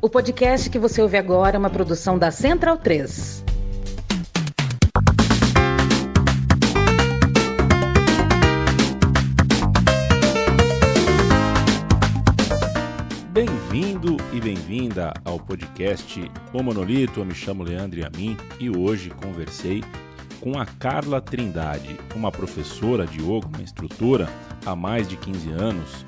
O podcast que você ouve agora é uma produção da Central 3. Bem-vindo e bem-vinda ao podcast O Monolito. Eu me chamo Leandro a mim e hoje conversei com a Carla Trindade, uma professora de yoga, uma instrutora há mais de 15 anos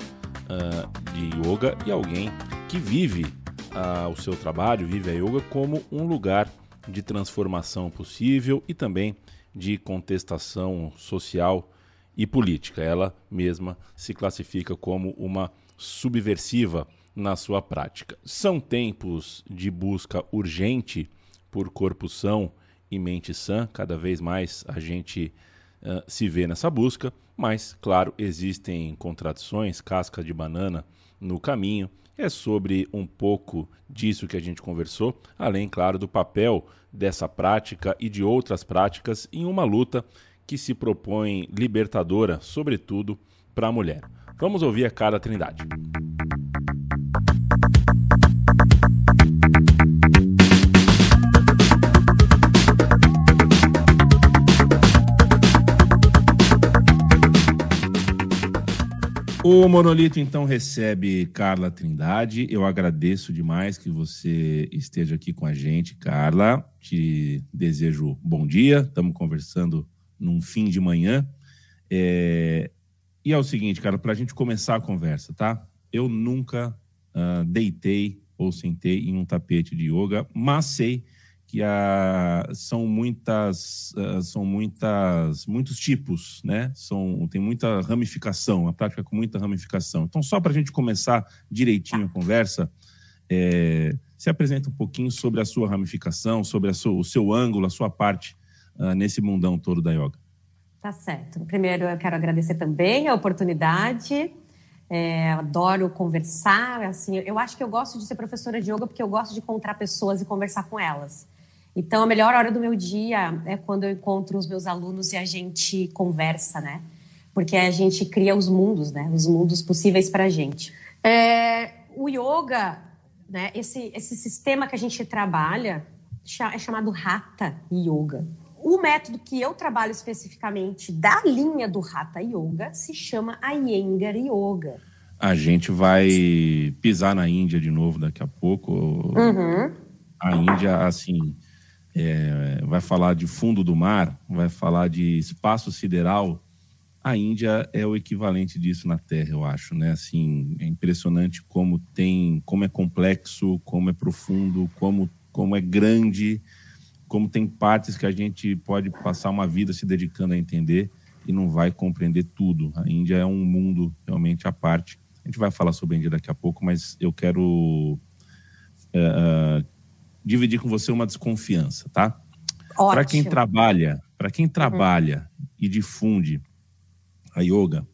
uh, de yoga e alguém que vive uh, o seu trabalho, vive a yoga como um lugar de transformação possível e também de contestação social e política. Ela mesma se classifica como uma subversiva na sua prática. São tempos de busca urgente por corpo são e mente sã, cada vez mais a gente uh, se vê nessa busca, mas, claro, existem contradições, casca de banana no caminho. É sobre um pouco disso que a gente conversou, além, claro, do papel dessa prática e de outras práticas em uma luta que se propõe libertadora, sobretudo para a mulher. Vamos ouvir a cara Trindade. O Monolito então recebe Carla Trindade. Eu agradeço demais que você esteja aqui com a gente, Carla. Te desejo bom dia. Estamos conversando num fim de manhã. É... E é o seguinte, cara, para a gente começar a conversa, tá? Eu nunca uh, deitei ou sentei em um tapete de yoga, mas sei que a, são muitas, uh, são muitas, muitos tipos, né? São, tem muita ramificação, a prática com muita ramificação. Então, só para a gente começar direitinho a conversa, é, se apresenta um pouquinho sobre a sua ramificação, sobre sua, o seu ângulo, a sua parte uh, nesse mundão todo da yoga. Tá certo. Primeiro, eu quero agradecer também a oportunidade. É, adoro conversar. Assim, eu acho que eu gosto de ser professora de yoga porque eu gosto de encontrar pessoas e conversar com elas. Então, a melhor hora do meu dia é quando eu encontro os meus alunos e a gente conversa, né? Porque a gente cria os mundos, né? Os mundos possíveis para a gente. É, o yoga, né? Esse, esse sistema que a gente trabalha é chamado Hatha Yoga. O método que eu trabalho especificamente da linha do Hatha Yoga se chama Iyengar Yoga. A gente vai pisar na Índia de novo daqui a pouco. Uhum. A Índia, assim, é, vai falar de fundo do mar, vai falar de espaço sideral, a Índia é o equivalente disso na Terra, eu acho, né? Assim, é impressionante como tem, como é complexo, como é profundo, como como é grande, como tem partes que a gente pode passar uma vida se dedicando a entender e não vai compreender tudo. A Índia é um mundo realmente à parte. A gente vai falar sobre a Índia daqui a pouco, mas eu quero uh, dividir com você uma desconfiança, tá? Para quem trabalha, para quem uhum. trabalha uhum. e difunde a yoga,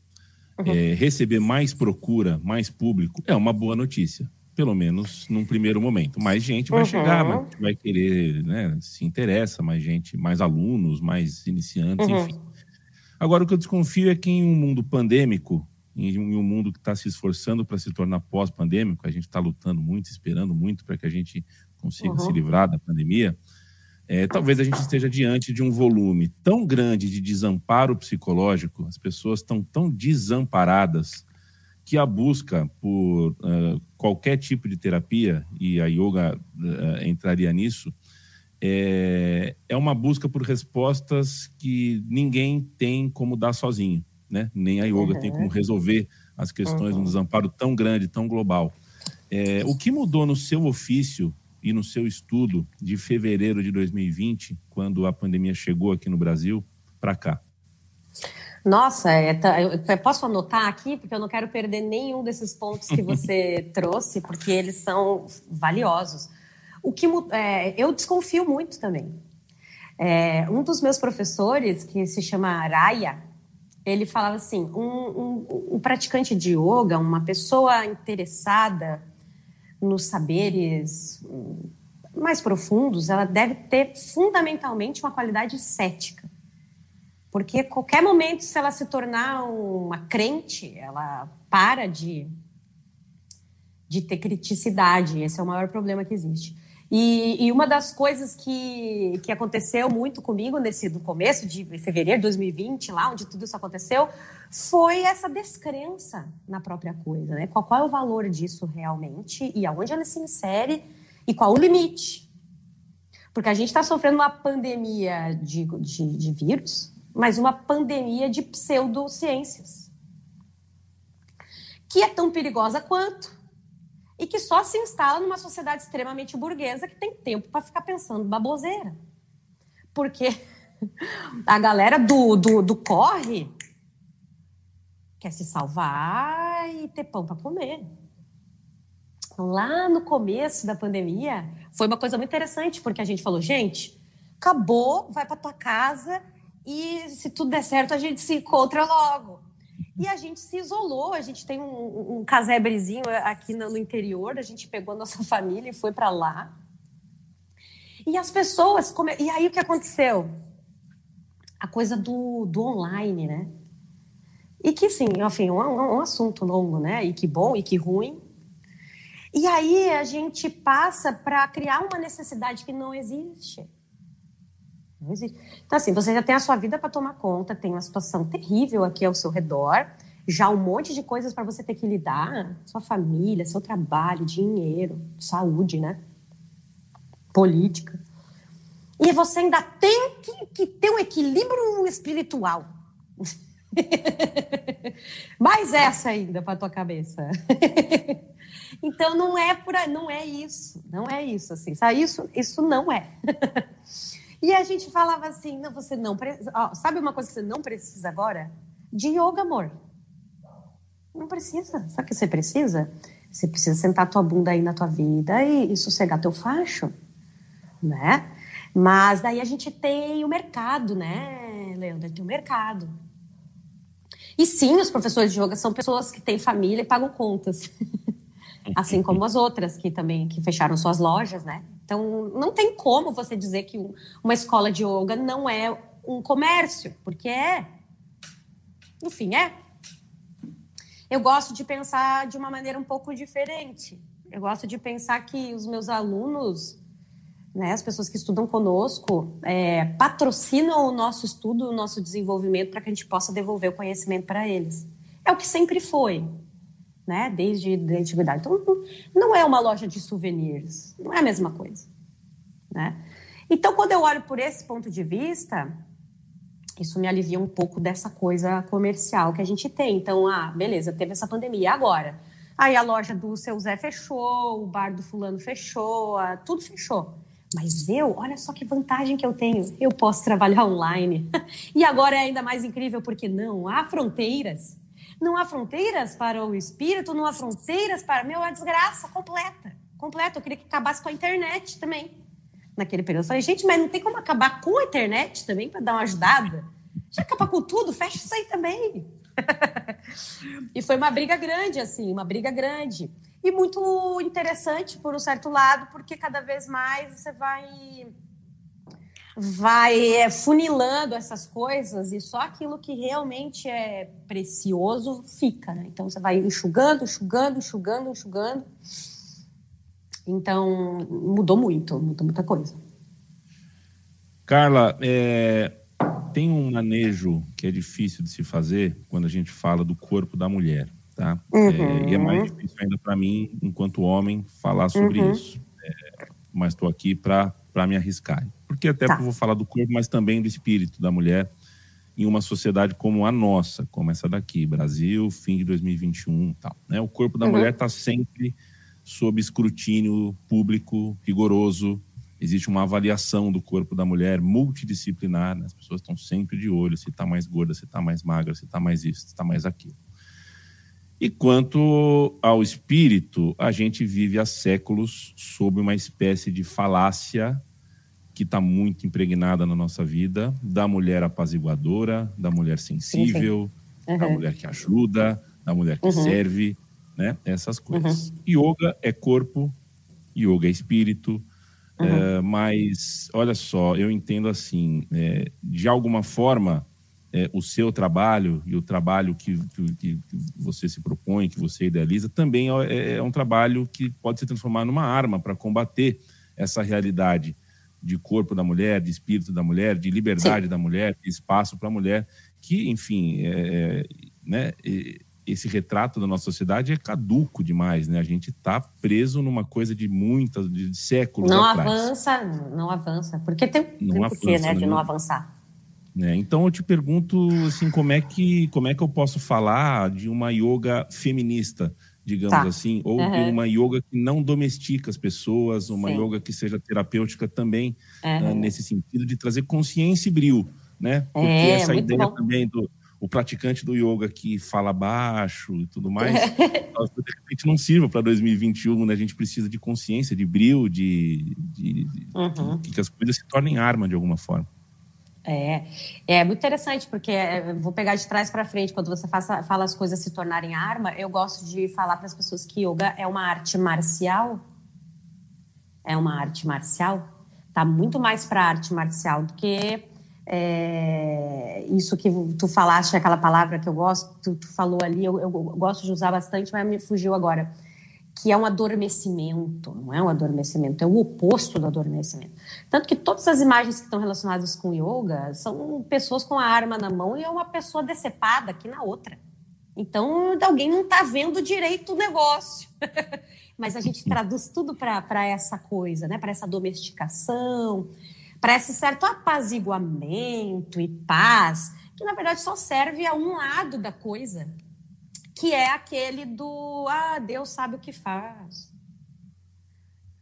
uhum. é, receber mais procura, mais público, é uma boa notícia. Pelo menos num primeiro momento. Mais gente vai uhum. chegar, vai querer, né? Se interessa, mais gente, mais alunos, mais iniciantes, uhum. enfim. Agora, o que eu desconfio é que em um mundo pandêmico, em um mundo que está se esforçando para se tornar pós-pandêmico, a gente está lutando muito, esperando muito para que a gente consiga uhum. se livrar da pandemia, é, talvez a gente esteja diante de um volume tão grande de desamparo psicológico, as pessoas estão tão desamparadas que a busca por uh, qualquer tipo de terapia, e a yoga uh, entraria nisso, é, é uma busca por respostas que ninguém tem como dar sozinho, né? Nem a yoga uhum. tem como resolver as questões uhum. de um desamparo tão grande, tão global. É, o que mudou no seu ofício e no seu estudo de fevereiro de 2020, quando a pandemia chegou aqui no Brasil, para cá? Nossa, é, eu posso anotar aqui, porque eu não quero perder nenhum desses pontos que você trouxe, porque eles são valiosos. O que é, eu desconfio muito também. É, um dos meus professores, que se chama Raya, ele falava assim: um, um, um praticante de yoga, uma pessoa interessada nos saberes mais profundos, ela deve ter fundamentalmente uma qualidade cética. Porque qualquer momento, se ela se tornar uma crente, ela para de, de ter criticidade. Esse é o maior problema que existe. E, e, uma das coisas que, que aconteceu muito comigo nesse no começo de fevereiro de 2020, lá onde tudo isso aconteceu, foi essa descrença na própria coisa, né? Qual, qual é o valor disso realmente e aonde ela se insere e qual o limite? Porque a gente está sofrendo uma pandemia de, de, de vírus, mas uma pandemia de pseudociências, que é tão perigosa quanto e que só se instala numa sociedade extremamente burguesa que tem tempo para ficar pensando baboseira. Porque a galera do, do, do corre quer se salvar e ter pão para comer. Lá no começo da pandemia, foi uma coisa muito interessante, porque a gente falou, gente, acabou, vai para tua casa e se tudo der certo, a gente se encontra logo. E a gente se isolou, a gente tem um, um casebrezinho aqui no, no interior, a gente pegou a nossa família e foi para lá. E as pessoas. Come... E aí o que aconteceu? A coisa do, do online, né? E que, sim, enfim, um, um, um assunto longo, né? E que bom e que ruim. E aí a gente passa para criar uma necessidade que não existe. Não existe. Então, assim, você já tem a sua vida para tomar conta, tem uma situação terrível aqui ao seu redor, já um monte de coisas para você ter que lidar, sua família, seu trabalho, dinheiro, saúde, né? Política. E você ainda tem que, que ter um equilíbrio espiritual. Mais essa ainda para tua cabeça. então não é por não é isso, não é isso assim. Isso, isso não é. E a gente falava assim: não, você não precisa. sabe uma coisa que você não precisa agora? De yoga, amor. Não precisa. Sabe o que você precisa? Você precisa sentar tua bunda aí na tua vida e, e sossegar teu facho, né? Mas daí a gente tem o mercado, né, Leandro? Tem o mercado. E sim, os professores de yoga são pessoas que têm família e pagam contas. assim como as outras que também que fecharam suas lojas, né? Então, não tem como você dizer que uma escola de yoga não é um comércio, porque é. Enfim, é. Eu gosto de pensar de uma maneira um pouco diferente. Eu gosto de pensar que os meus alunos, né, as pessoas que estudam conosco, é, patrocinam o nosso estudo, o nosso desenvolvimento, para que a gente possa devolver o conhecimento para eles. É o que sempre foi né? Desde a antiguidade. Então, não é uma loja de souvenirs, não é a mesma coisa, né? Então, quando eu olho por esse ponto de vista, isso me alivia um pouco dessa coisa comercial que a gente tem. Então, ah, beleza, teve essa pandemia, agora? Aí a loja do seu Zé fechou, o bar do fulano fechou, tudo fechou. Mas eu, olha só que vantagem que eu tenho. Eu posso trabalhar online. e agora é ainda mais incrível porque não há fronteiras. Não há fronteiras para o espírito, não há fronteiras para. Meu, é desgraça completa. Completa. Eu queria que acabasse com a internet também. Naquele período. Eu falei, gente, mas não tem como acabar com a internet também para dar uma ajudada? Já acabar com tudo, fecha isso aí também. e foi uma briga grande, assim, uma briga grande. E muito interessante por um certo lado, porque cada vez mais você vai vai é, funilando essas coisas e só aquilo que realmente é precioso fica, né? Então você vai enxugando, enxugando, enxugando, enxugando. Então mudou muito, mudou muita coisa. Carla, é, tem um manejo que é difícil de se fazer quando a gente fala do corpo da mulher, tá? Uhum. É, e é mais difícil ainda para mim, enquanto homem, falar sobre uhum. isso. É, mas estou aqui para me arriscar porque até tá. vou falar do corpo, mas também do espírito da mulher em uma sociedade como a nossa, como essa daqui, Brasil, fim de 2021 tal. Né? O corpo da uhum. mulher está sempre sob escrutínio público rigoroso. Existe uma avaliação do corpo da mulher multidisciplinar. Né? As pessoas estão sempre de olho se está mais gorda, se está mais magra, se está mais isso, se está mais aquilo. E quanto ao espírito, a gente vive há séculos sob uma espécie de falácia que está muito impregnada na nossa vida, da mulher apaziguadora, da mulher sensível, sim, sim. Uhum. da mulher que ajuda, da mulher que uhum. serve, né? Essas coisas. Uhum. Yoga é corpo, yoga é espírito, uhum. é, mas olha só, eu entendo assim, é, de alguma forma é, o seu trabalho e o trabalho que, que, que, você se propõe, que você idealiza, também é, é um trabalho que pode se transformar numa arma para combater essa realidade de corpo da mulher, de espírito da mulher, de liberdade Sim. da mulher, de espaço para a mulher, que, enfim, é, né, esse retrato da nossa sociedade é caduco demais, né? A gente está preso numa coisa de muitas, de séculos Não atrás. avança, não avança. Porque tem, não tem avança, porquê, né, de não avançar. Né? Então eu te pergunto assim, como é que como é que eu posso falar de uma yoga feminista, digamos tá. assim, ou uhum. uma yoga que não domestica as pessoas, uma Sim. yoga que seja terapêutica também uhum. uh, nesse sentido de trazer consciência e brilho, né? Porque é, essa ideia bom. também do o praticante do yoga que fala baixo e tudo mais, de repente não sirva para 2021, né? A gente precisa de consciência, de brilho, de, de, de uhum. que, que as coisas se tornem arma de alguma forma. É, é muito interessante, porque é, vou pegar de trás para frente, quando você faça, fala as coisas se tornarem arma, eu gosto de falar para as pessoas que yoga é uma arte marcial. É uma arte marcial. Tá muito mais para arte marcial do que é, isso que tu falaste, aquela palavra que eu gosto, tu, tu falou ali, eu, eu, gosto de usar bastante, mas me fugiu agora que é um adormecimento, não é um adormecimento, é o oposto do adormecimento. Tanto que todas as imagens que estão relacionadas com yoga são pessoas com a arma na mão e é uma pessoa decepada aqui na outra. Então, alguém não está vendo direito o negócio. Mas a gente traduz tudo para essa coisa, né? para essa domesticação, para esse certo apaziguamento e paz, que na verdade só serve a um lado da coisa que é aquele do ah, Deus sabe o que faz.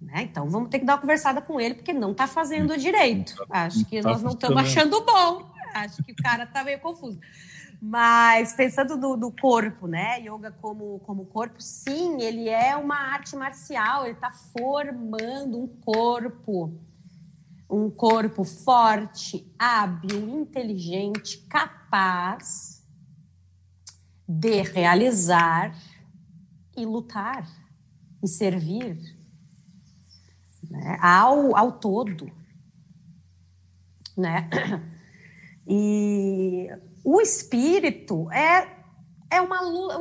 Né? Então vamos ter que dar uma conversada com ele, porque não está fazendo direito. Acho que tá nós não estamos achando bom. Acho que o cara está meio confuso. Mas pensando no, no, corpo, né? Yoga como, como corpo, sim, ele é uma arte marcial, ele está formando um corpo. Um corpo forte, hábil, inteligente, capaz de realizar e lutar e servir né, ao, ao todo. Né? E o espírito é, é uma luz.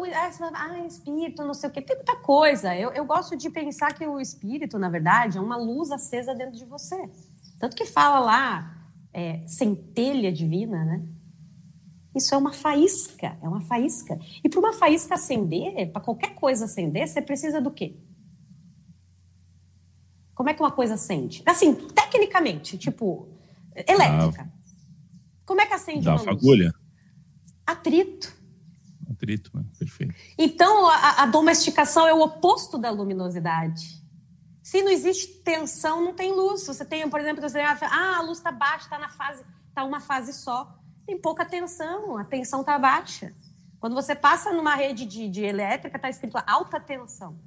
Ah, espírito, não sei o quê. Tem muita coisa. Eu, eu gosto de pensar que o espírito, na verdade, é uma luz acesa dentro de você. Tanto que fala lá, é, centelha divina, né? Isso é uma faísca, é uma faísca. E para uma faísca acender, para qualquer coisa acender, você precisa do quê? Como é que uma coisa acende? Assim, tecnicamente, tipo, elétrica. Como é que acende uma fagulha? Luz? Atrito. Atrito, né? perfeito. Então, a, a domesticação é o oposto da luminosidade. Se não existe tensão, não tem luz. Você tem, por exemplo, você, ah, a luz está baixa, está na fase, está uma fase só tem pouca tensão, a tensão está baixa. Quando você passa numa rede de, de elétrica, está escrito alta tensão.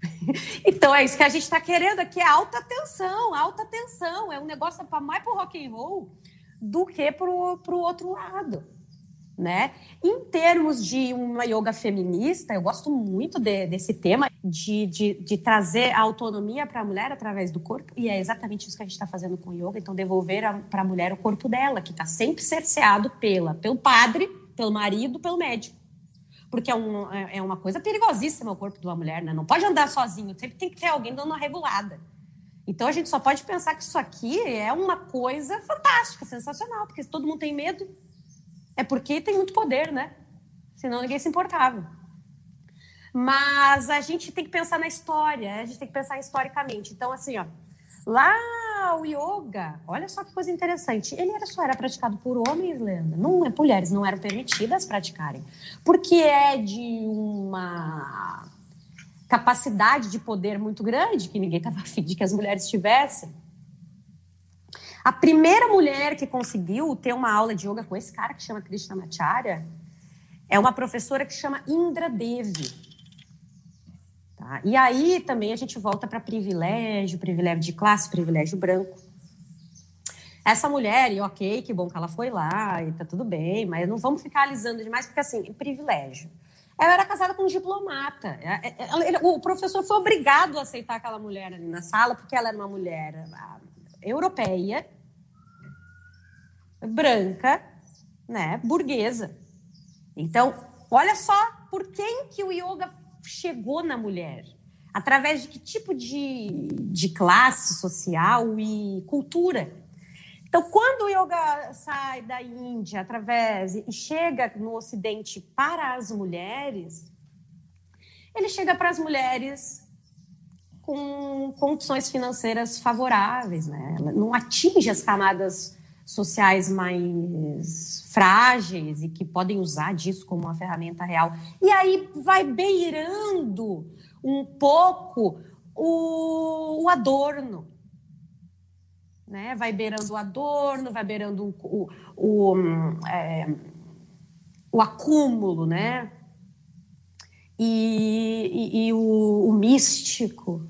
então é isso que a gente está querendo aqui, é alta tensão, alta tensão. É um negócio para mais para o rock and roll do que para o outro lado. Né? Em termos de uma yoga feminista, eu gosto muito de, desse tema de, de, de, trazer a autonomia para a mulher através do corpo, e é exatamente isso que a gente está fazendo com yoga. Então, devolver para a mulher o corpo dela, que está sempre cerceado pela, pelo padre, pelo marido, pelo médico. Porque é, um, é, é uma coisa perigosíssima o corpo de uma mulher, né? Não pode andar sozinho, sempre tem que ter alguém dando uma regulada. Então, a gente só pode pensar que isso aqui é uma coisa fantástica, sensacional, porque todo mundo tem medo, é porque tem muito poder, né? Senão ninguém se importava. Mas a gente tem que pensar na história, a gente tem que pensar historicamente. Então, assim, ó, lá o yoga, olha só que coisa interessante. Ele era, só era praticado por homens, Leandro. Não, mulheres não eram permitidas praticarem. Porque é de uma capacidade de poder muito grande, que ninguém estava afim de que as mulheres tivessem. A primeira mulher que conseguiu ter uma aula de yoga com esse cara que chama Krishnamacharya é uma professora que chama Indra Devi. Tá? E aí também a gente volta para privilégio, privilégio de classe, privilégio branco. Essa mulher, e ok, que bom que ela foi lá, e tá tudo bem, mas não vamos ficar alisando demais, porque assim, privilégio. Ela era casada com um diplomata. É, é, é, o professor foi obrigado a aceitar aquela mulher ali na sala, porque ela era uma mulher ah, europeia, branca, né, burguesa. Então, olha só por quem que o yoga chegou na mulher. Através de que tipo de, de classe social e cultura. Então, quando o yoga sai da Índia através e chega no Ocidente para as mulheres, ele chega para as mulheres com condições financeiras favoráveis, né? não atinge as camadas sociais mais frágeis e que podem usar disso como uma ferramenta real. E aí vai beirando um pouco o, o adorno. Né? Vai beirando o adorno, vai beirando o, o, o, é, o acúmulo, né? E, e, e o, o místico.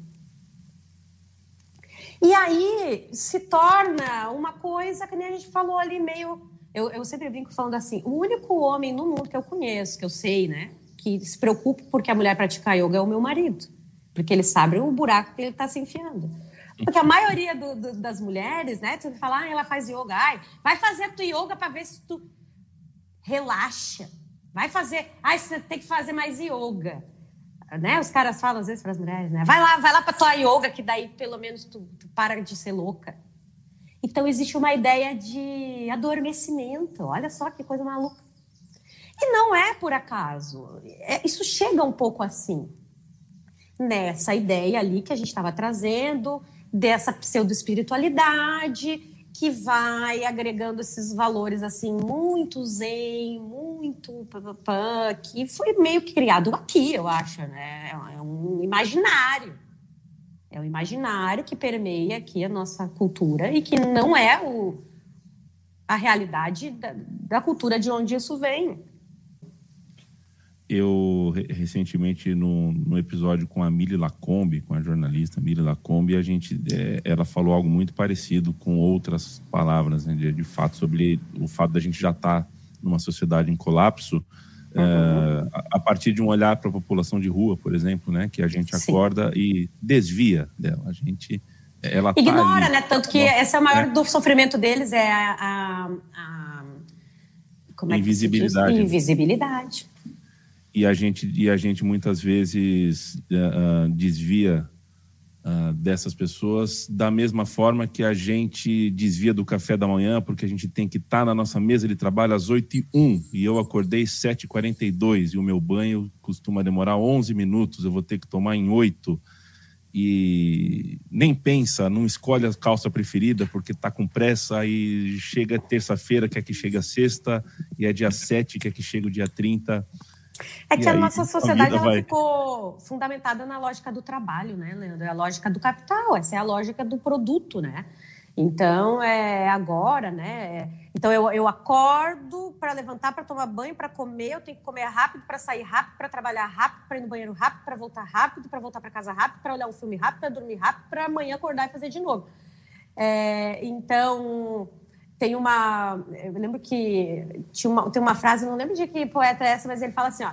E aí se torna uma coisa que nem a gente falou ali, meio. Eu, eu sempre brinco falando assim: o único homem no mundo que eu conheço, que eu sei, né, que se preocupa porque a mulher pratica yoga é o meu marido. Porque ele sabe o buraco que ele está se enfiando. Porque a maioria do, do, das mulheres, né, você fala, ah, ela faz yoga, ai, vai fazer tu yoga para ver se tu relaxa. Vai fazer, ai, você tem que fazer mais yoga né? Os caras falam às vezes para as mulheres, né? Vai lá, vai lá para tua yoga que daí pelo menos tu, tu, para de ser louca. Então existe uma ideia de adormecimento. Olha só que coisa maluca. E não é por acaso. É, isso chega um pouco assim nessa ideia ali que a gente estava trazendo dessa pseudo espiritualidade que vai agregando esses valores assim muito zen, muito pá, que foi meio que criado aqui, eu acho, né? É um imaginário. É um imaginário que permeia aqui a nossa cultura e que não é o, a realidade da, da cultura de onde isso vem eu recentemente no, no, episódio com a Mili Lacombe, com a jornalista Mili Lacombe, a gente é, ela falou algo muito parecido com outras palavras, né, de, de, fato sobre o fato da gente já estar tá numa sociedade em colapso uhum. é, a, a, partir de um olhar para a população de rua, por exemplo, né, que a gente acorda Sim. e desvia dela, a gente ela tá ignora, tá né, tanto que esse é o maior é. do sofrimento deles é a, a, a como é invisibilidade. Que invisibilidade e a gente e a gente muitas vezes uh, desvia uh, dessas pessoas da mesma forma que a gente desvia do café da manhã porque a gente tem que estar tá na nossa mesa de trabalho às 8 e 1 e eu acordei 7 e 42 e o meu banho costuma demorar 11 minutos eu vou ter que tomar em 8 e nem pensa, não escolhe a calça preferida porque está com pressa e chega terça-feira, quer que chegue a sexta, e é dia 7, quer que chegue o dia 30. É que a nossa sociedade a vai... ficou fundamentada na lógica do trabalho, né, Leandro? É a lógica do capital, essa é a lógica do produto, né? Então, é agora, né? Então, eu, eu acordo para levantar, para tomar banho, para comer, eu tenho que comer rápido, para sair rápido, para trabalhar rápido, para ir no banheiro rápido, para voltar rápido, para voltar para casa rápido, para olhar um filme rápido, para dormir rápido, para amanhã acordar e fazer de novo. É, então, tem uma. Eu lembro que tinha uma, tem uma frase, não lembro de que poeta é essa, mas ele fala assim: ó,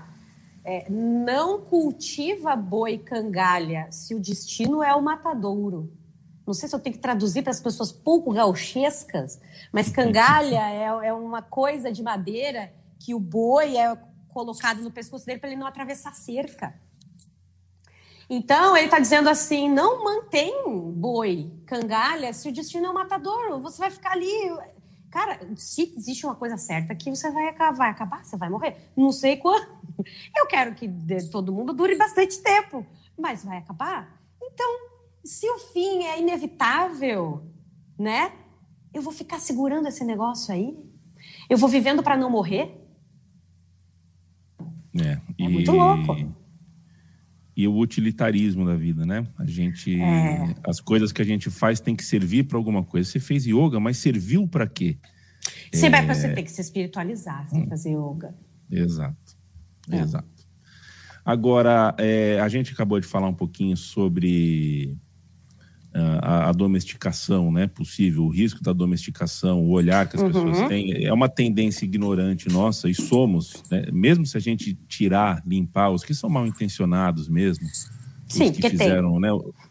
é, não cultiva boi cangalha se o destino é o matadouro. Não sei se eu tenho que traduzir para as pessoas pouco gauchescas, mas cangalha é, é uma coisa de madeira que o boi é colocado no pescoço dele para ele não atravessar cerca. Então, ele está dizendo assim: não mantém boi, cangalha, se o destino é o matador. Você vai ficar ali Cara, se existe uma coisa certa que você vai acabar, vai acabar, você vai morrer. Não sei quando. Eu quero que todo mundo dure bastante tempo, mas vai acabar. Então, se o fim é inevitável, né? Eu vou ficar segurando esse negócio aí? Eu vou vivendo para não morrer? É, e... é muito louco e o utilitarismo da vida, né? A gente, é. as coisas que a gente faz tem que servir para alguma coisa. Você fez yoga, mas serviu para quê? Você é... vai para você ter que se espiritualizar, você hum. fazer yoga. Exato, é. exato. Agora, é, a gente acabou de falar um pouquinho sobre a, a, domesticação né, possível, o risco da domesticação, o olhar que as uhum. pessoas têm, é uma tendência ignorante nossa, e somos, né, mesmo se a gente tirar, limpar os que são mal intencionados mesmo, Sim, que fizeram, né,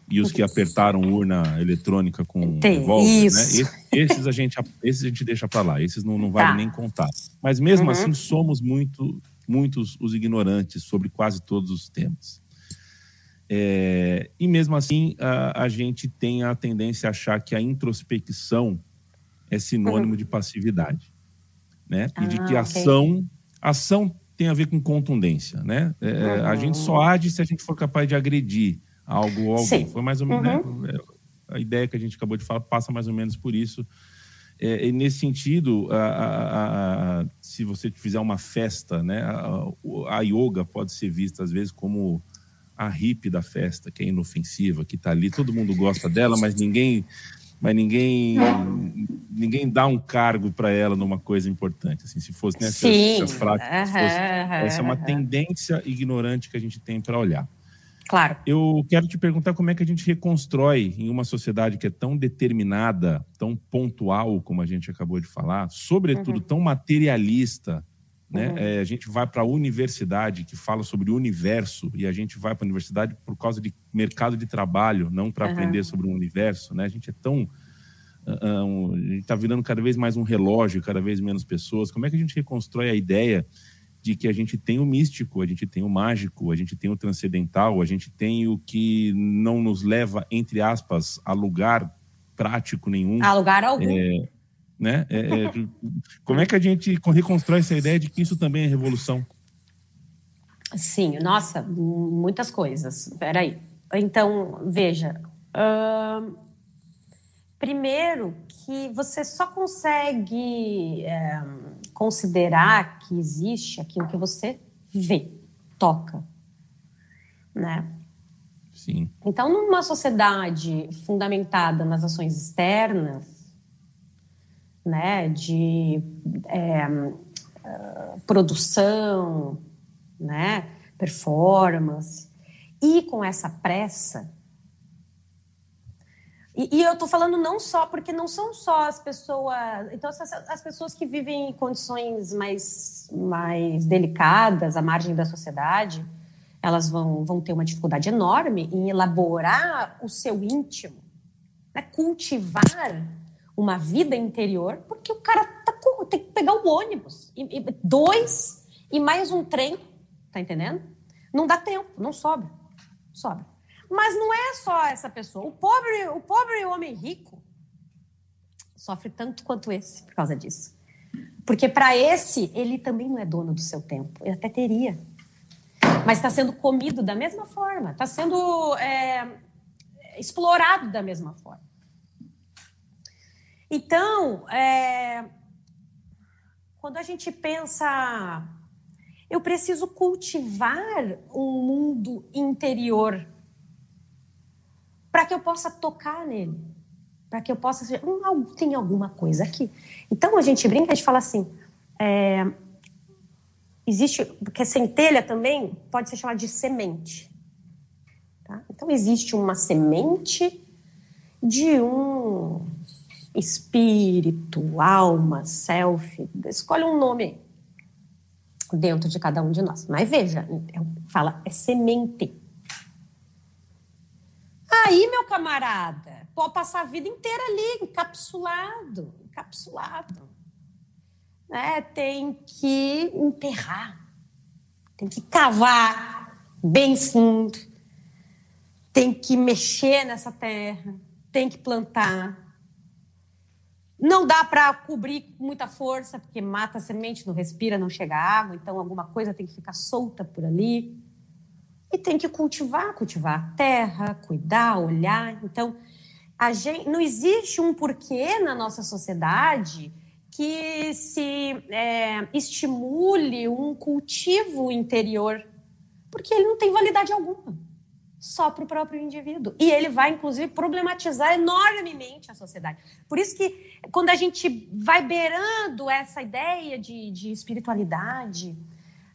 e os que apertaram urna eletrônica com Tem, né? isso. né? Esses a gente, esses a gente deixa para lá, esses não, não vale tá. nem contar. Mas mesmo uhum. assim, somos muito, muitos os ignorantes sobre quase todos os temas. É, e mesmo assim, a, a, gente tem a tendência a achar que a introspecção é sinônimo uhum. de passividade, né? E de que a ah, ação, ação tem a ver com contundência, né? É, uhum. A gente só age se a gente for capaz de agredir algo ou alguém. Sim. Foi mais ou menos uhum. né? a ideia que a gente acabou de falar passa mais ou menos por isso. É, nesse sentido, a, a, a, se você fizer uma festa, né, a, yoga pode ser vista às vezes como a hippie da festa, que é inofensiva, que está ali, todo mundo gosta dela, mas ninguém, mas ninguém, ninguém dá um cargo para ela numa coisa importante. Assim, se fosse né, Sim. Fosse, essa é uma tendência ignorante que a gente tem para olhar. Claro. Eu quero te perguntar como é que a gente reconstrói em uma sociedade que é tão determinada, tão pontual, como a gente acabou de falar, sobretudo uhum. tão materialista. Né? Uhum. É, a gente vai para a universidade que fala sobre o universo e a gente vai para a universidade por causa de mercado de trabalho, não para uhum. aprender sobre o universo. Né? A gente é tão. Uh, a gente está virando cada vez mais um relógio, cada vez menos pessoas. Como é que a gente reconstrói a ideia de que a gente tem o místico, a gente tem o mágico, a gente tem o transcendental, a gente tem o que não nos leva, entre aspas, a lugar prático nenhum. A lugar algum. É, né? É, é, como é que a gente reconstrói essa ideia de que isso também é revolução? Sim, nossa, muitas coisas. Peraí. Então, veja. Primeiro, que você só consegue. Uh, considerar que existe aquilo que você vê, toca, né? Sim. Então, numa sociedade fundamentada nas ações externas, né, de é, produção, né, performance, e com essa pressa e, e eu estou falando não só porque não são só as pessoas. Então, as, as pessoas que vivem em condições mais, mais delicadas, à margem da sociedade, elas vão, vão ter uma dificuldade enorme em elaborar o seu íntimo, né? cultivar uma vida interior, porque o cara tá com, tem que pegar o ônibus, e, e, dois e mais um trem, tá entendendo? Não dá tempo, não sobra, sobra. Mas não é só essa pessoa. O pobre, o pobre homem rico sofre tanto quanto esse por causa disso. Porque para esse, ele também não é dono do seu tempo. Ele até teria. Mas está sendo comido da mesma forma. Está sendo é, explorado da mesma forma. Então, é, quando a gente pensa, eu preciso cultivar um mundo interior para que eu possa tocar nele, para que eu possa hum, tem alguma coisa aqui. Então a gente brinca, a gente fala assim, é, existe, porque centelha também pode ser chamada de semente. Tá? Então existe uma semente de um espírito, alma, self, escolhe um nome dentro de cada um de nós. Mas veja, fala, é semente. Aí, meu camarada, pode passar a vida inteira ali, encapsulado, encapsulado. Né? Tem que enterrar, tem que cavar bem fundo, tem que mexer nessa terra, tem que plantar. Não dá para cobrir com muita força, porque mata a semente, não respira, não chega água, então alguma coisa tem que ficar solta por ali e tem que cultivar, cultivar a terra, cuidar, olhar. Então, a gente, não existe um porquê na nossa sociedade que se é, estimule um cultivo interior, porque ele não tem validade alguma, só para o próprio indivíduo. E ele vai, inclusive, problematizar enormemente a sociedade. Por isso que, quando a gente vai beirando essa ideia de, de espiritualidade,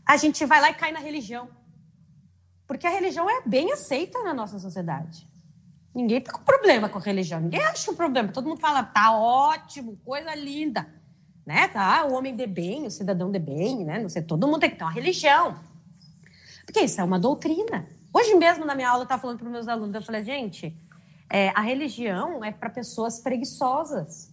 a gente vai lá e cai na religião. Porque a religião é bem aceita na nossa sociedade. Ninguém tem problema com a religião, ninguém acha um problema. Todo mundo fala, tá ótimo, coisa linda. Né? Tá, o homem de bem, o cidadão de bem, né? Não sei, todo mundo tem que ter uma religião. Porque isso é uma doutrina. Hoje mesmo, na minha aula, eu estava falando para os meus alunos, eu falei, gente, é, a religião é para pessoas preguiçosas.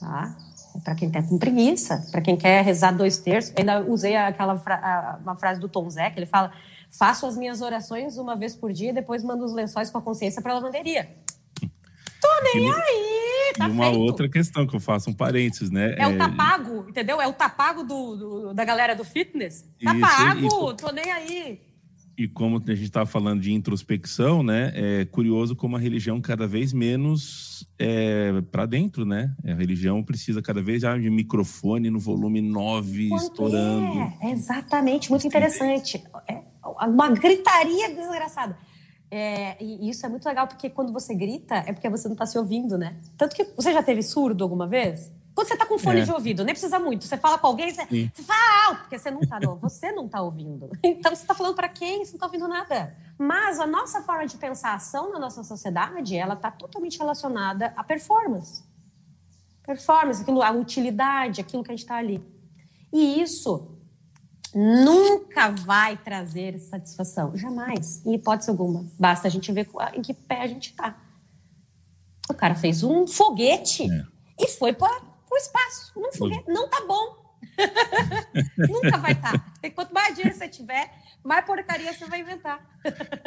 Tá? É para quem está com preguiça, para quem quer rezar dois terços. Eu ainda usei aquela fra uma frase do Tom Zé, que ele fala: faço as minhas orações uma vez por dia, depois mando os lençóis com a consciência para a lavanderia. Tô nem aí, tá e uma feito. outra questão que eu faço um parênteses, né? É, o tá pago, entendeu? É o tá pago do, do, da galera do fitness. Tá isso, pago, isso. tô nem aí. E como a gente estava falando de introspecção, né? É curioso como a religião cada vez menos é, para dentro, né? A religião precisa cada vez de microfone no volume 9 Quanto estourando. É, exatamente, muito interessante. É uma gritaria desgraçada. É, e isso é muito legal, porque quando você grita, é porque você não está se ouvindo, né? Tanto que você já teve surdo alguma vez? Quando você está com fone é. de ouvido, nem precisa muito. Você fala com alguém, você, você fala alto, porque você não está, não. Você não está ouvindo. Então você está falando para quem? Você não está ouvindo nada. Mas a nossa forma de pensar a ação na nossa sociedade, ela está totalmente relacionada à performance. Performance, aquilo, a utilidade, aquilo que a gente está ali. E isso nunca vai trazer satisfação. Jamais, em hipótese alguma. Basta a gente ver em que pé a gente está. O cara fez um foguete é. e foi para o espaço. Um foguete. Não tá bom. nunca vai estar. Tá. Quanto mais dinheiro você tiver, mais porcaria você vai inventar.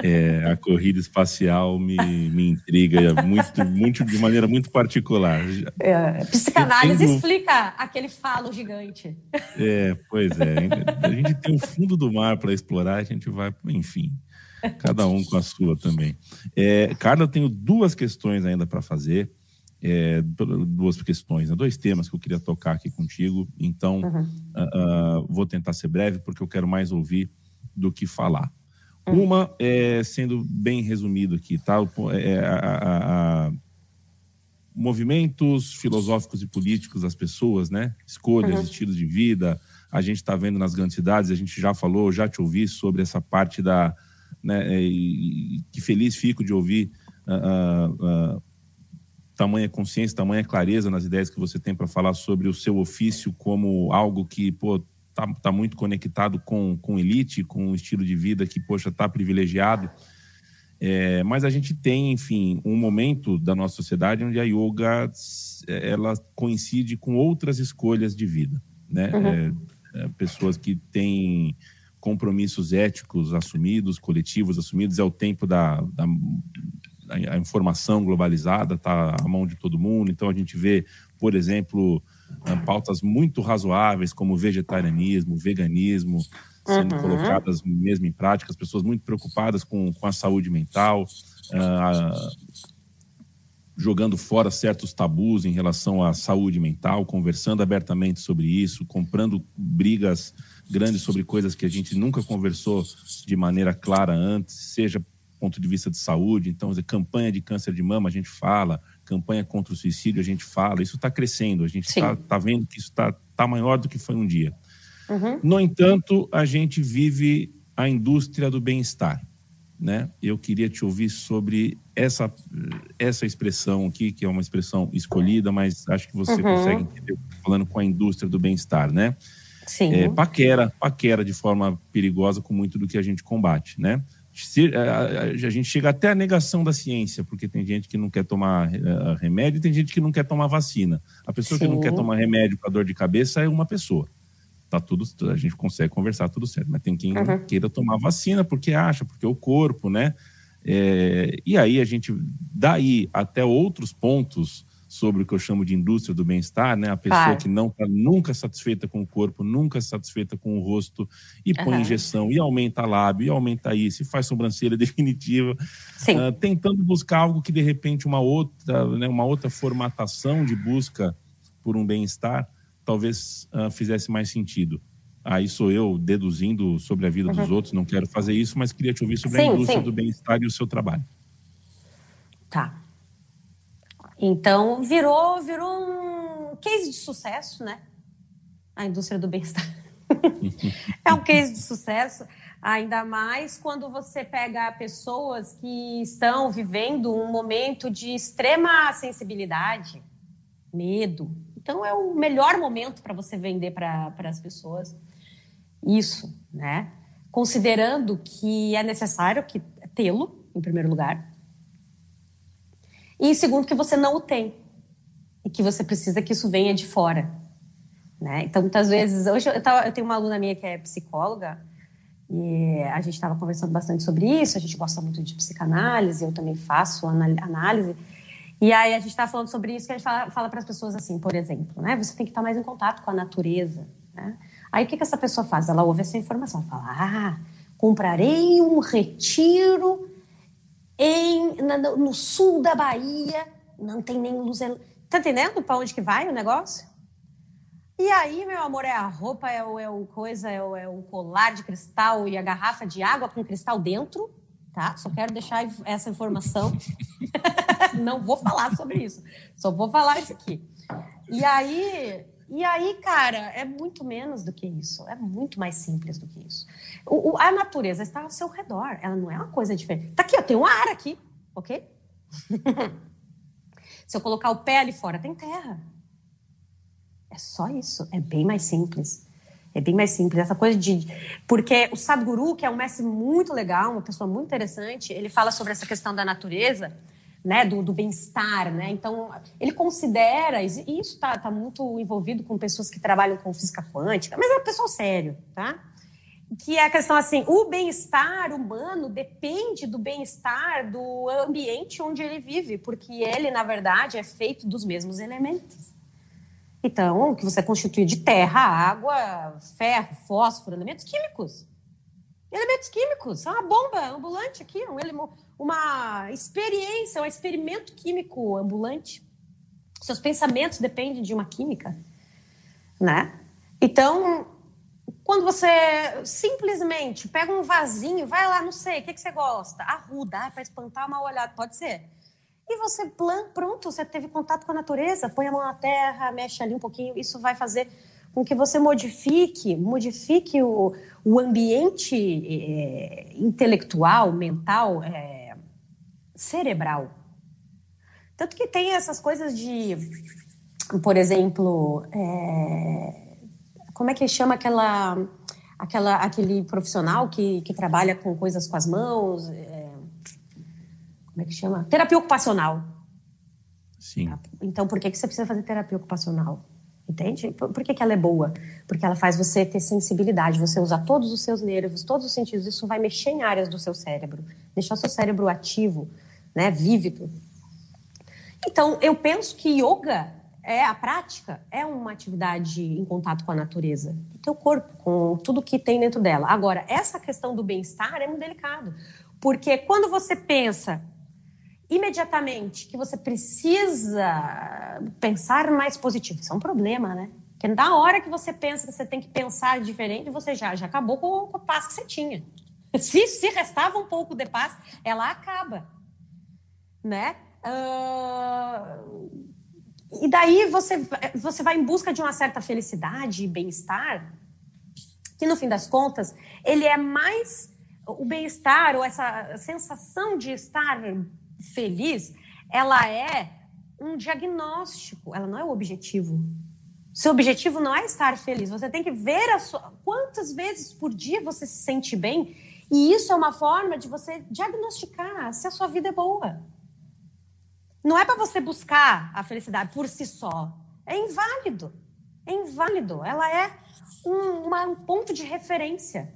É, a corrida espacial me, me intriga muito, muito, de maneira muito particular. É, psicanálise tenho... explica aquele falo gigante. É, pois é. A gente tem um fundo do mar para explorar, a gente vai, enfim. Cada um com a sua também. É, Carla, eu tenho duas questões ainda para fazer. É, duas questões, né? dois temas que eu queria tocar aqui contigo. Então, uhum. uh, uh, vou tentar ser breve, porque eu quero mais ouvir do que falar. Hum. Uma, é, sendo bem resumido aqui, tá? É, a, a, a, movimentos filosóficos e políticos das pessoas, né? Escolhas, uhum. estilos de vida. A gente está vendo nas grandes cidades, a gente já falou, já te ouvi sobre essa parte da. Né, e, que feliz fico de ouvir uh, tamanha consciência, tamanha clareza nas ideias que você tem para falar sobre o seu ofício como algo que, pô, tá, tá muito conectado com, com elite, com um estilo de vida que, poxa, tá privilegiado. É, mas a gente tem, enfim, um momento da nossa sociedade onde a yoga ela coincide com outras escolhas de vida, né? Uhum. É, é, pessoas que têm compromissos éticos assumidos, coletivos assumidos, é o tempo da, da a informação globalizada, está à mão de todo mundo. Então a gente vê, por exemplo, pautas muito razoáveis como vegetarianismo, veganismo, sendo uhum. colocadas mesmo em prática, as pessoas muito preocupadas com, com a saúde mental, uh, jogando fora certos tabus em relação à saúde mental, conversando abertamente sobre isso, comprando brigas grandes sobre coisas que a gente nunca conversou de maneira clara antes, seja ponto de vista de saúde, então, campanha de câncer de mama, a gente fala, campanha contra o suicídio, a gente fala, isso está crescendo, a gente está tá vendo que isso está tá maior do que foi um dia. Uhum. No entanto, a gente vive a indústria do bem-estar. Né? Eu queria te ouvir sobre essa, essa expressão aqui, que é uma expressão escolhida, mas acho que você uhum. consegue entender falando com a indústria do bem-estar, né? Sim. É, paquera, paquera de forma perigosa com muito do que a gente combate, né? A, gente chega até a negação da ciência, porque tem gente que não quer tomar uh, remédio e tem gente que não quer tomar vacina. A pessoa Sim. que não quer tomar remédio para dor de cabeça é uma pessoa. Tá tudo, a gente consegue conversar tudo certo, mas tem quem uhum. queira tomar vacina porque acha, porque é o corpo, né? É, e aí a gente, daí até outros pontos sobre o que eu chamo de indústria do bem-estar, né? A pessoa claro. que não está nunca satisfeita com o corpo, nunca satisfeita com o rosto, e põe uhum. injeção, e aumenta lábio, e aumenta isso, e faz sobrancelha definitiva, uh, tentando buscar algo que de repente uma outra, né, uma outra formatação de busca por um bem-estar talvez uh, fizesse mais sentido. Aí sou eu deduzindo sobre a vida uhum. dos outros, não quero fazer isso, mas queria te ouvir sobre sim, a indústria sim. do bem-estar e o seu trabalho. Tá. Então, virou, virou um case de sucesso, né? A indústria do bem-estar. é um case de sucesso, ainda mais quando você pega pessoas que estão vivendo um momento de extrema sensibilidade, medo. Então, é o melhor momento para você vender para as pessoas isso, né? considerando que é necessário que tê-lo, em primeiro lugar, e segundo, que você não o tem e que você precisa que isso venha de fora. Né? Então, muitas vezes, hoje eu, tava, eu tenho uma aluna minha que é psicóloga e a gente estava conversando bastante sobre isso. A gente gosta muito de psicanálise, eu também faço análise. E aí a gente está falando sobre isso que a gente fala, fala para as pessoas assim, por exemplo, né? Você tem que estar mais em contato com a natureza. Né? Aí o que, que essa pessoa faz? Ela ouve essa informação, fala: Ah, comprarei um retiro em, na, no sul da Bahia, não tem nem luz. Tá entendendo para onde que vai o negócio? E aí, meu amor, é a roupa, é o, é o coisa, é o, é o colar de cristal e a garrafa de água com cristal dentro, tá? Só quero deixar essa informação. não vou falar sobre isso, só vou falar isso aqui. E aí, e aí, cara, é muito menos do que isso, é muito mais simples do que isso. O, o, a natureza está ao seu redor, ela não é uma coisa diferente. Tá aqui, tem um ar aqui, ok? Se eu colocar o pé ali fora, tem terra. É só isso, é bem mais simples. É bem mais simples. Essa coisa de. Porque o Sadhguru, que é um mestre muito legal, uma pessoa muito interessante, ele fala sobre essa questão da natureza, né, do, do bem-estar. Né? Então, ele considera, e isso está tá muito envolvido com pessoas que trabalham com física quântica, mas é um pessoal sério, tá? que é a questão assim, o bem-estar humano depende do bem-estar do ambiente onde ele vive, porque ele, na verdade, é feito dos mesmos elementos. Então, que você é constituído de terra, água, ferro, fósforo, elementos químicos. Elementos químicos, é uma bomba ambulante aqui, um, uma experiência, um experimento químico ambulante. Seus pensamentos dependem de uma química, né? Então, quando você simplesmente pega um vasinho, vai lá, não sei, o que, que você gosta? Arruda, para espantar uma olhada, pode ser. E você, pronto, você teve contato com a natureza, põe a mão na terra, mexe ali um pouquinho, isso vai fazer com que você modifique, modifique o, o ambiente é, intelectual, mental, é, cerebral. Tanto que tem essas coisas de, por exemplo, é, como é que chama aquela, aquela aquele profissional que, que trabalha com coisas com as mãos? Como é que chama? Terapia ocupacional. Sim. Então, por que, que você precisa fazer terapia ocupacional? Entende? Por, por que, que ela é boa? Porque ela faz você ter sensibilidade, você usa todos os seus nervos, todos os sentidos. Isso vai mexer em áreas do seu cérebro, deixar o seu cérebro ativo, né, vívido. Então, eu penso que yoga é a prática é uma atividade em contato com a natureza, do teu corpo, com tudo que tem dentro dela. Agora, essa questão do bem-estar é muito delicado, porque quando você pensa imediatamente que você precisa pensar mais positivo, isso é um problema, né? Porque na hora que você pensa que você tem que pensar diferente, você já, já acabou com, com a paz que você tinha. Se, se restava um pouco de paz, ela acaba, né? Uh e daí você, você vai em busca de uma certa felicidade e bem-estar, que no fim das contas, ele é mais o bem-estar ou essa sensação de estar feliz, ela é um diagnóstico, ela não é o objetivo. Seu objetivo não é estar feliz, você tem que ver a sua, quantas vezes por dia você se sente bem, e isso é uma forma de você diagnosticar se a sua vida é boa. Não é para você buscar a felicidade por si só. É inválido. É inválido. Ela é um, uma, um ponto de referência.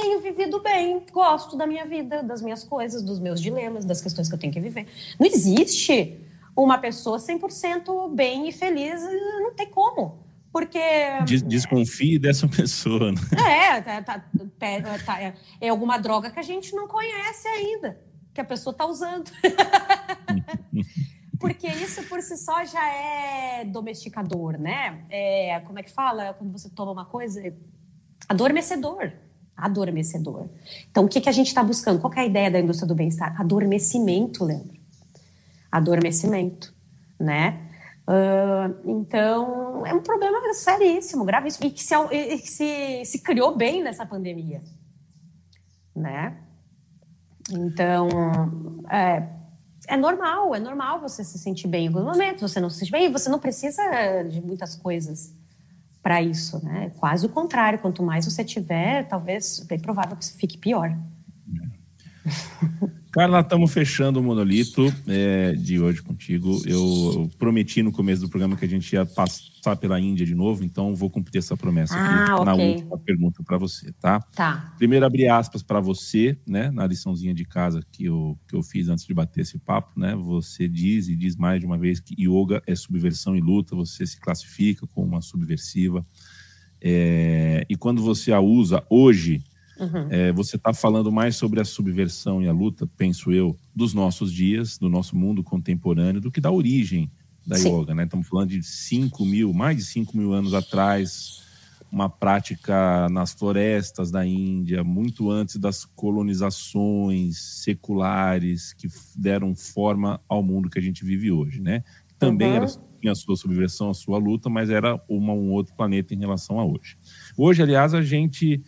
Tenho vivido bem, gosto da minha vida, das minhas coisas, dos meus dilemas, das questões que eu tenho que viver. Não existe uma pessoa 100% bem e feliz, não tem como. Porque. Desconfie dessa pessoa. Né? É, tá, tá, tá, é, é alguma droga que a gente não conhece ainda, que a pessoa está usando. Porque isso por si só já é domesticador, né? É, como é que fala quando você toma uma coisa? Adormecedor. Adormecedor. Então, o que, que a gente está buscando? Qual é a ideia da indústria do bem-estar? Adormecimento, lembra? Adormecimento, né? Uh, então, é um problema seríssimo, gravíssimo, e que se, e que se, se criou bem nessa pandemia, né? Então, é, é normal, é normal você se sentir bem em alguns momentos, você não se sente bem, você não precisa de muitas coisas para isso, né? Quase o contrário. Quanto mais você tiver, talvez é bem provável que fique pior. Carla, estamos fechando o monolito é, de hoje contigo. Eu prometi no começo do programa que a gente ia passar pela Índia de novo, então vou cumprir essa promessa ah, aqui okay. na última pergunta para você, tá? Tá. Primeiro, abrir aspas para você, né? Na liçãozinha de casa que eu, que eu fiz antes de bater esse papo, né? Você diz e diz mais de uma vez que yoga é subversão e luta, você se classifica como uma subversiva. É, e quando você a usa hoje Uhum. É, você está falando mais sobre a subversão e a luta, penso eu, dos nossos dias, do nosso mundo contemporâneo, do que da origem da Sim. yoga. Né? Estamos falando de 5 mil, mais de 5 mil anos atrás, uma prática nas florestas da Índia, muito antes das colonizações seculares que deram forma ao mundo que a gente vive hoje. Né? Também uhum. era, tinha a sua subversão, a sua luta, mas era uma, um outro planeta em relação a hoje. Hoje, aliás, a gente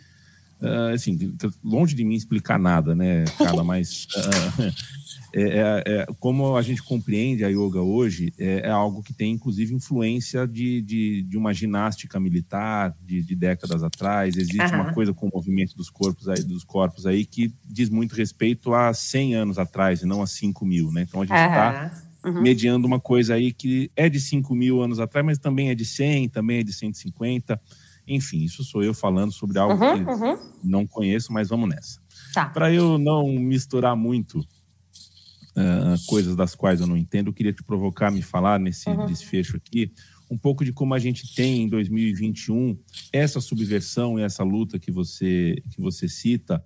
Uh, assim, longe de mim explicar nada, né, Carla, mas uh, é, é, como a gente compreende a yoga hoje, é, é algo que tem, inclusive, influência de, de, de uma ginástica militar de, de, décadas atrás. Existe uhum. uma coisa com o movimento dos corpos, aí, dos corpos aí que diz muito respeito a 100 anos atrás e não a 5 mil, né? Então a gente está uhum. uhum. mediando uma coisa aí que é de 5 mil anos atrás, mas também é de 100, também é de 150. Enfim, isso sou eu falando sobre algo uhum, que uhum. não conheço, mas vamos nessa. Tá. Para eu não misturar muito uh, coisas das quais eu não entendo, eu queria te provocar me falar nesse uhum. desfecho aqui um pouco de como a gente tem em 2021 essa subversão e essa luta que você que você cita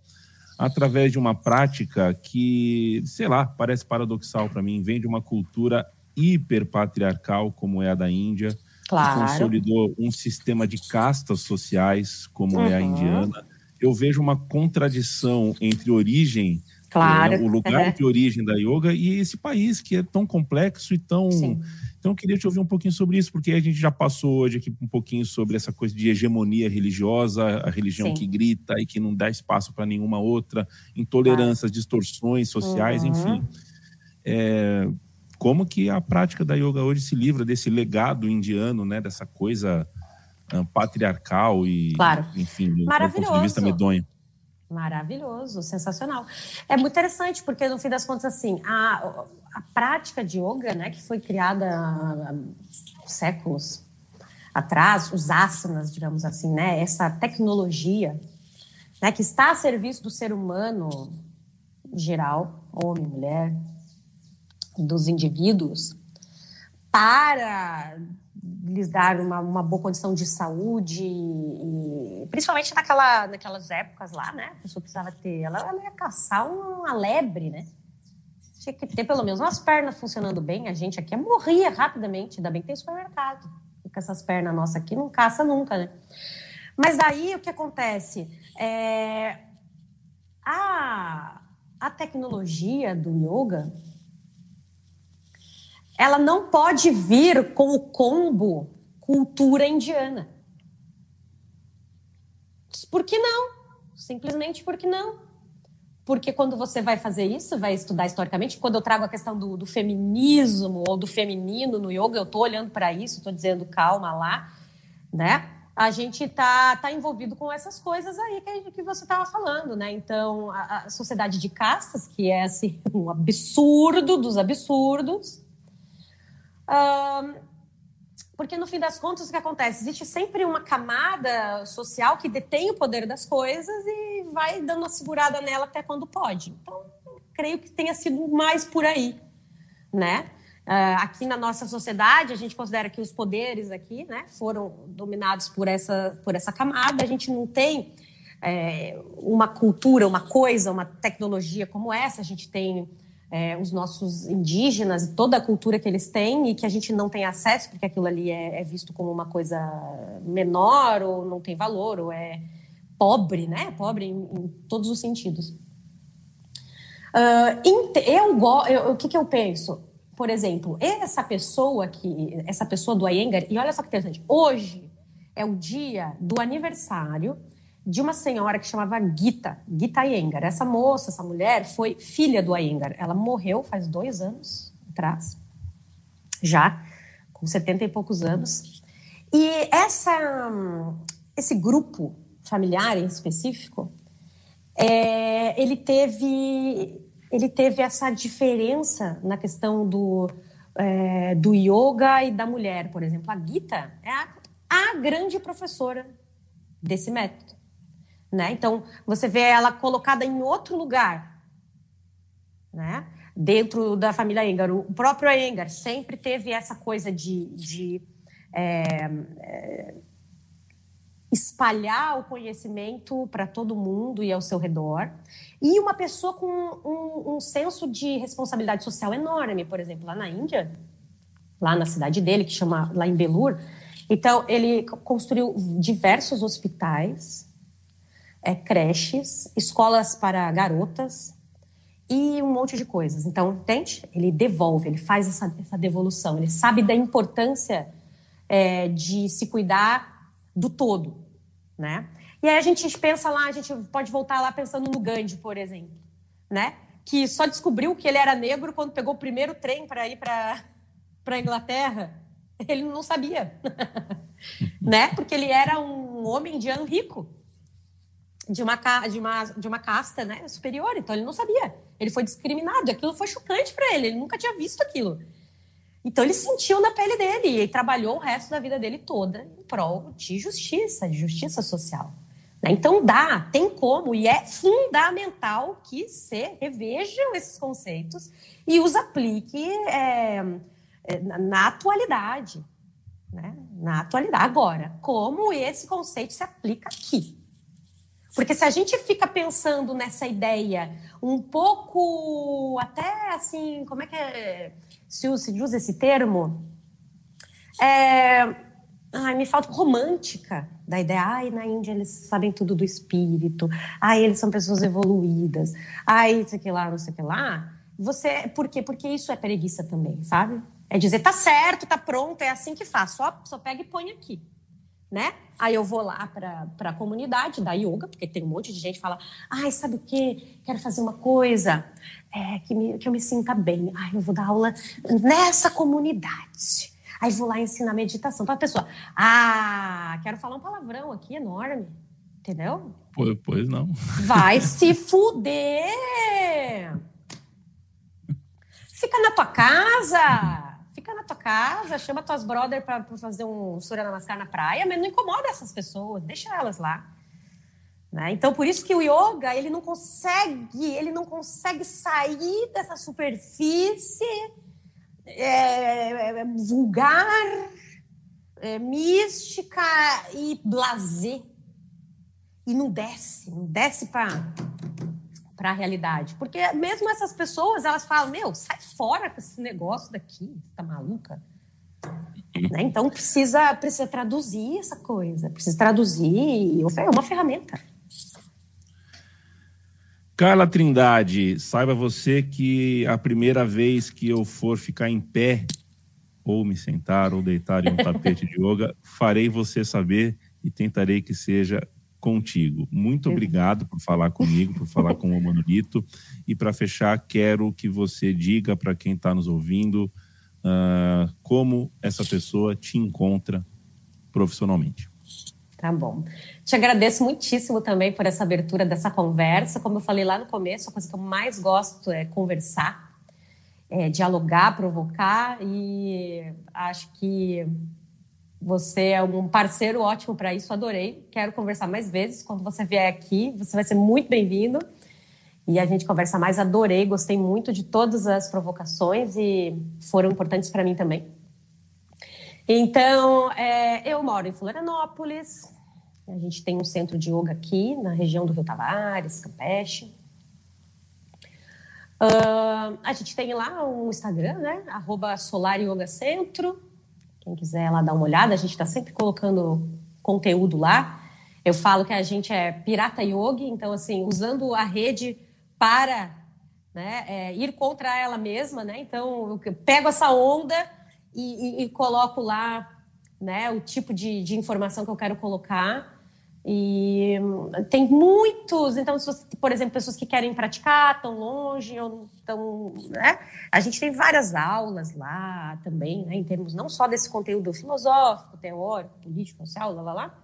através de uma prática que, sei lá, parece paradoxal para mim, vem de uma cultura hiperpatriarcal como é a da Índia, claro. consolidou um sistema de castas sociais, como uhum. é a uhum. indiana. Eu vejo uma contradição entre origem, claro. né, o lugar de origem da yoga, e esse país que é tão complexo e tão. Sim. Então, eu queria te ouvir um pouquinho sobre isso, porque a gente já passou hoje aqui um pouquinho sobre essa coisa de hegemonia religiosa, a religião Sim. que grita e que não dá espaço para nenhuma outra, intolerâncias, claro. distorções sociais, uhum. enfim. É, como que a prática da yoga hoje se livra desse legado indiano, né, dessa coisa uh, patriarcal e, claro. enfim, do, do ponto de vista medonho. Maravilhoso, sensacional. É muito interessante, porque no fim das contas, assim, a, a prática de yoga, né, que foi criada há séculos atrás, os asanas, digamos assim, né, essa tecnologia, né, que está a serviço do ser humano geral, homem, mulher, dos indivíduos para lhes dar uma, uma boa condição de saúde, e, principalmente naquela, naquelas épocas lá, né? A pessoa precisava ter, ela, ela ia caçar uma lebre, né? Tinha que ter pelo menos umas pernas funcionando bem. A gente aqui morria rapidamente, ainda bem que tem supermercado. E com essas pernas nossas aqui não caça nunca, né? Mas daí o que acontece? É, a, a tecnologia do yoga ela não pode vir com o combo cultura indiana. Por que não? Simplesmente porque não. Porque quando você vai fazer isso, vai estudar historicamente, quando eu trago a questão do, do feminismo ou do feminino no yoga, eu estou olhando para isso, estou dizendo calma lá, né? A gente está tá envolvido com essas coisas aí que, que você estava falando, né? Então, a, a sociedade de castas, que é assim, um absurdo dos absurdos, porque no fim das contas, o que acontece? Existe sempre uma camada social que detém o poder das coisas e vai dando uma segurada nela até quando pode. Então, creio que tenha sido mais por aí, né? Aqui na nossa sociedade, a gente considera que os poderes aqui né, foram dominados por essa, por essa camada. A gente não tem é, uma cultura, uma coisa, uma tecnologia como essa. A gente tem é, os nossos indígenas e toda a cultura que eles têm e que a gente não tem acesso, porque aquilo ali é, é visto como uma coisa menor ou não tem valor ou é pobre, né? Pobre em, em todos os sentidos. Uh, eu, eu, o que, que eu penso? Por exemplo, essa pessoa que, essa pessoa do Iyengar, e olha só que interessante, hoje é o dia do aniversário de uma senhora que chamava Gita, Gita Iyengar. Essa moça, essa mulher, foi filha do Iyengar. Ela morreu faz dois anos atrás, já, com 70 e poucos anos. E essa, esse grupo familiar em específico, é, ele teve ele teve essa diferença na questão do, é, do yoga e da mulher, por exemplo. A Gita é a, a grande professora desse método. Né? Então, você vê ela colocada em outro lugar, né? dentro da família Engar. O próprio Engar sempre teve essa coisa de, de é, é, espalhar o conhecimento para todo mundo e ao seu redor. E uma pessoa com um, um, senso de responsabilidade social enorme, por exemplo, lá na Índia, lá na cidade dele, que chama lá em Belur. Então, ele construiu diversos hospitais, é, creches, escolas para garotas, e um monte de coisas. Então, entende? Ele devolve, ele faz essa, essa devolução, ele sabe da importância é, de se cuidar do todo, né? E aí a gente pensa lá, a gente pode voltar lá pensando no Gandhi, por exemplo, né? Que só descobriu que ele era negro quando pegou o primeiro trem para ir para para Inglaterra. Ele não sabia, né? Porque ele era um homem indiano rico de uma, de uma, de uma casta né, superior, então ele não sabia. Ele foi discriminado, aquilo foi chocante para ele, ele nunca tinha visto aquilo. Então ele sentiu na pele dele e trabalhou o resto da vida dele toda em prol de justiça, de justiça social. Né? Então dá, tem como, e é fundamental que se revejam esses conceitos e os aplique é, é, na atualidade. Né? Na atualidade. Agora, como esse conceito se aplica aqui? Porque se a gente fica pensando nessa ideia um pouco, até assim, como é que é, se usa esse termo? É, ai, me falta romântica da ideia. Ai, na Índia eles sabem tudo do espírito. Ai, eles são pessoas evoluídas. Ai, isso aqui lá, não sei que lá. Você, por quê? Porque isso é preguiça também, sabe? É dizer, tá certo, tá pronto, é assim que faz. Só, só pega e põe aqui né? Aí eu vou lá para a comunidade da yoga, porque tem um monte de gente que fala, ai, sabe o quê? Quero fazer uma coisa é, que, me, que eu me sinta bem. Ai, eu vou dar aula nessa comunidade. Aí vou lá ensinar meditação para a pessoa. Ah, quero falar um palavrão aqui enorme. Entendeu? Pois, pois não. Vai se fuder! Fica na tua casa! Fica na tua casa, chama tuas brothers para fazer um Surya Namaskar na praia, mas não incomoda essas pessoas, deixa elas lá. Né? Então, por isso que o yoga, ele não consegue, ele não consegue sair dessa superfície é, é, vulgar, é, mística e blazer. E não desce, não desce para para a realidade. Porque mesmo essas pessoas, elas falam, meu, sai fora com esse negócio daqui, tá maluca? Né? Então precisa, precisa traduzir essa coisa, precisa traduzir, é uma ferramenta. Carla Trindade, saiba você que a primeira vez que eu for ficar em pé, ou me sentar, ou deitar em um tapete de yoga, farei você saber e tentarei que seja contigo. Muito obrigado por falar comigo, por falar com o Manolito. E para fechar, quero que você diga para quem está nos ouvindo uh, como essa pessoa te encontra profissionalmente. Tá bom. Te agradeço muitíssimo também por essa abertura dessa conversa. Como eu falei lá no começo, a coisa que eu mais gosto é conversar, é dialogar, provocar e acho que você é um parceiro ótimo para isso, adorei. Quero conversar mais vezes. Quando você vier aqui, você vai ser muito bem-vindo. E a gente conversa mais. Adorei, gostei muito de todas as provocações e foram importantes para mim também. Então, é, eu moro em Florianópolis. A gente tem um centro de yoga aqui na região do Rio Tavares, Campeche. Uh, a gente tem lá um Instagram, né? Arroba Solar Yoga Centro. Quem quiser lá dar uma olhada, a gente está sempre colocando conteúdo lá. Eu falo que a gente é pirata yoga, então, assim, usando a rede para né, é, ir contra ela mesma, né? Então, eu pego essa onda e, e, e coloco lá né, o tipo de, de, informação que eu quero colocar. E hum, tem muitos, então, se você, por exemplo, pessoas que querem praticar, tão longe, ou tão, né? A gente tem várias aulas lá também, né? Em termos não só desse conteúdo filosófico, teórico, político, social, lá, lá, lá.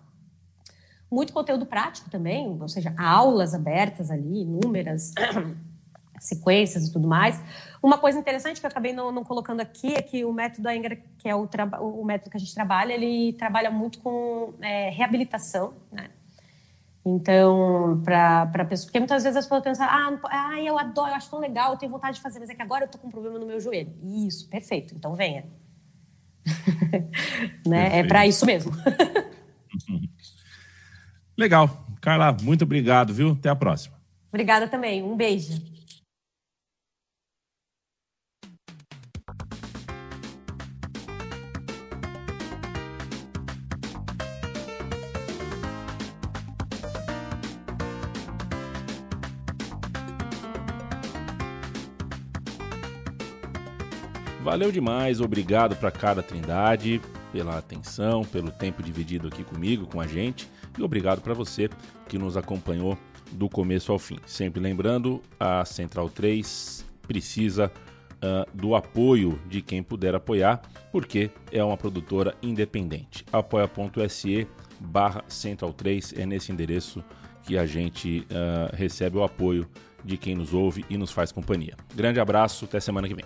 Muito conteúdo prático também, ou seja, aulas abertas ali, inúmeras, sequências e tudo mais. Uma coisa interessante que eu acabei não, não colocando aqui é que o método Engra, que é o, o, método que a gente trabalha, ele trabalha muito com é, reabilitação, né? Então, para pessoas, porque muitas vezes as pessoas pensam, ah, ah, eu adoro, eu acho tão legal, eu tenho vontade de fazer, mas é que agora eu tô com um problema no meu joelho. Isso, perfeito, então venha. né? É para isso mesmo. Legal. Carla, muito obrigado, viu? Até a próxima. Obrigada também. Um beijo. Valeu demais, obrigado para cada Trindade pela atenção, pelo tempo dividido aqui comigo, com a gente, e obrigado para você que nos acompanhou do começo ao fim. Sempre lembrando, a Central 3 precisa uh, do apoio de quem puder apoiar, porque é uma produtora independente. apoia.se barra Central 3 é nesse endereço que a gente uh, recebe o apoio de quem nos ouve e nos faz companhia. Grande abraço, até semana que vem.